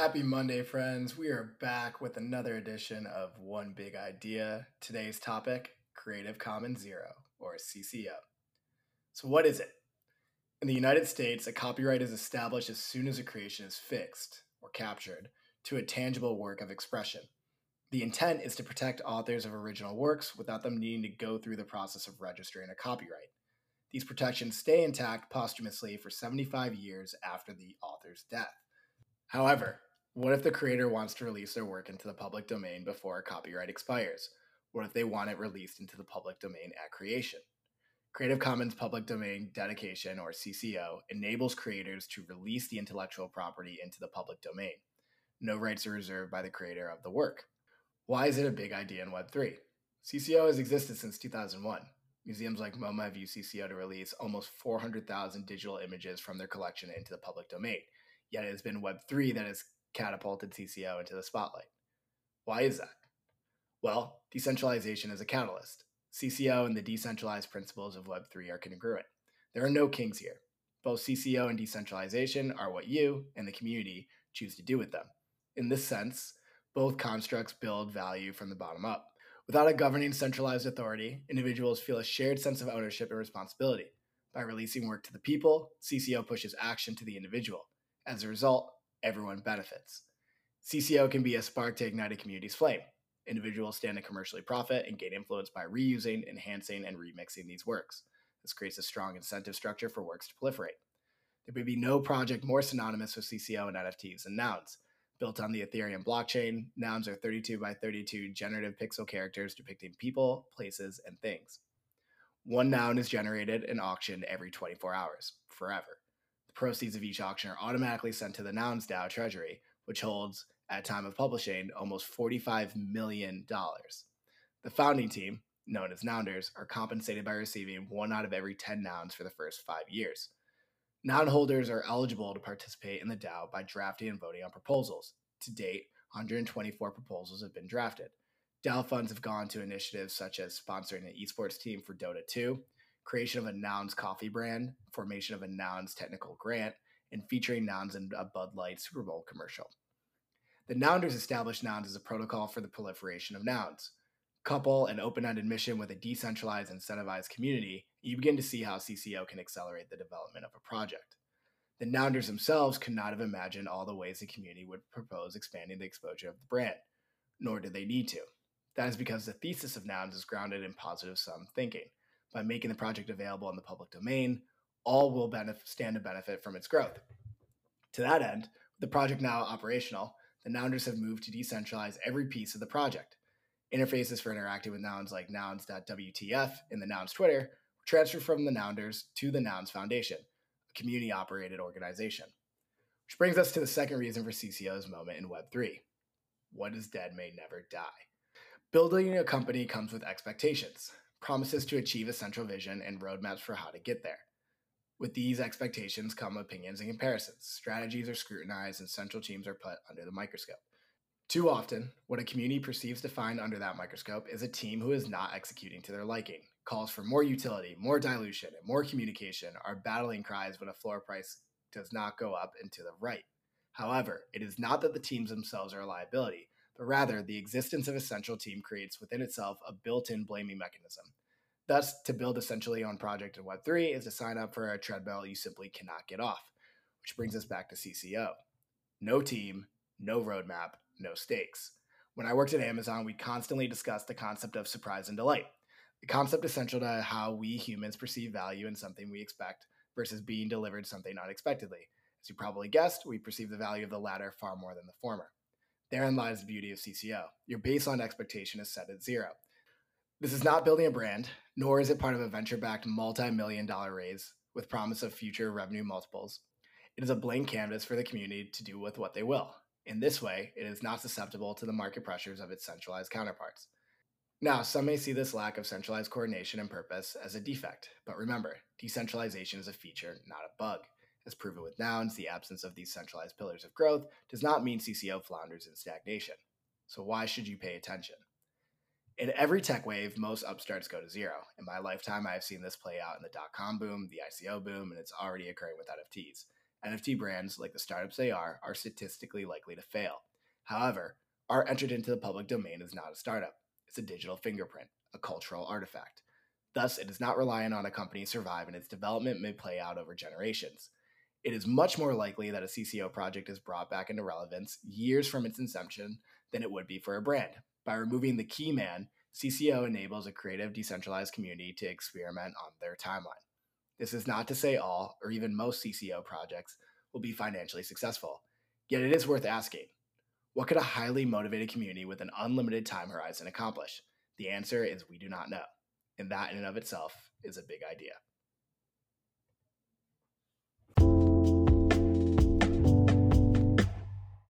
Happy Monday, friends. We are back with another edition of One Big Idea. Today's topic Creative Commons Zero, or CC0. So, what is it? In the United States, a copyright is established as soon as a creation is fixed or captured to a tangible work of expression. The intent is to protect authors of original works without them needing to go through the process of registering a copyright. These protections stay intact posthumously for 75 years after the author's death. However, what if the creator wants to release their work into the public domain before copyright expires? What if they want it released into the public domain at creation? Creative Commons Public Domain Dedication, or CC0, enables creators to release the intellectual property into the public domain. No rights are reserved by the creator of the work. Why is it a big idea in Web3? CC0 has existed since 2001. Museums like MoMA have used CC0 to release almost 400,000 digital images from their collection into the public domain. Yet it has been Web3 that has catapulted CC0 into the spotlight. Why is that? Well, decentralization is a catalyst. CC0 and the decentralized principles of Web3 are congruent. There are no kings here. Both CC0 and decentralization are what you and the community choose to do with them. In this sense, both constructs build value from the bottom up. Without a governing centralized authority, individuals feel a shared sense of ownership and responsibility. By releasing work to the people, CC0 pushes action to the individual. As a result, everyone benefits. CC0 can be a spark to ignite a community's flame. Individuals stand to commercially profit and gain influence by reusing, enhancing, and remixing these works. This creates a strong incentive structure for works to proliferate. There would be no project more synonymous with CC0 and NFTs than nouns. Built on the Ethereum blockchain, nouns are 32 by 32 generative pixel characters depicting people, places, and things. One noun is generated and auctioned every 24 hours, forever. Proceeds of each auction are automatically sent to the Nouns DAO treasury, which holds, at time of publishing, almost $45 million. The founding team, known as Nounders, are compensated by receiving one out of every 10 nouns for the first five years. Noun holders are eligible to participate in the DAO by drafting and voting on proposals. To date, 124 proposals have been drafted. DAO funds have gone to initiatives such as sponsoring an esports team for Dota 2, creation of a Nouns coffee brand, formation of a Nouns technical grant, and featuring Nouns in a Bud Light Super Bowl commercial. The Nounders established Nouns as a protocol for the proliferation of nouns. Couple an open ended mission with a decentralized, incentivized community, you begin to see how CC0 can accelerate the development of a project. The Nounders themselves could not have imagined all the ways the community would propose expanding the exposure of the brand, nor did they need to. That is because the thesis of Nouns is grounded in positive sum thinking. By making the project available in the public domain, all will stand to benefit from its growth. To that end, with the project now operational, the Nounders have moved to decentralize every piece of the project. Interfaces for interacting with nouns like nouns.wtf in the Nouns Twitter transferred from the Nounders to the Nouns Foundation, a community operated organization. Which brings us to the second reason for CC0's moment in Web3 what is dead may never die. Building a company comes with expectations, promises to achieve a central vision, and roadmaps for how to get there. With these expectations come opinions and comparisons. Strategies are scrutinized, and central teams are put under the microscope. Too often, what a community perceives to find under that microscope is a team who is not executing to their liking, calls for more utility, more dilution, and more communication are battling cries when a floor price does not go up and to the right. However, it is not that the teams themselves are a liability, but rather the existence of a central team creates within itself a built in blaming mechanism. Thus, to build essentially owned project in Web3 is to sign up for a treadmill you simply cannot get off, which brings us back to CC0. No team, no roadmap, no stakes. When I worked at Amazon, we constantly discussed the concept of surprise and delight. The concept essential to how we humans perceive value in something we expect versus being delivered something unexpectedly. As you probably guessed, we perceive the value of the latter far more than the former. Therein lies the beauty of CC0. Your baseline expectation is set at zero. This is not building a brand, nor is it part of a venture backed multi million dollar raise with promise of future revenue multiples. It is a blank canvas for the community to do with what they will. In this way, it is not susceptible to the market pressures of its centralized counterparts. Now, some may see this lack of centralized coordination and purpose as a defect, but remember, decentralization is a feature, not a bug. As proven with nouns, the absence of these centralized pillars of growth does not mean CC0 flounders in stagnation. So, why should you pay attention? In every tech wave, most upstarts go to zero. In my lifetime, I have seen this play out in the dot com boom, the ICO boom, and it's already occurring with NFTs. NFT brands, like the startups they are, are statistically likely to fail. However, art entered into the public domain is not a startup, it's a digital fingerprint, a cultural artifact. Thus, it is not reliant on a company to survive, and its development may play out over generations. It is much more likely that a CC0 project is brought back into relevance years from its inception than it would be for a brand. By removing the key man, CC0 enables a creative, decentralized community to experiment on their timeline. This is not to say all, or even most CC0 projects, will be financially successful. Yet it is worth asking what could a highly motivated community with an unlimited time horizon accomplish? The answer is we do not know. And that, in and of itself, is a big idea.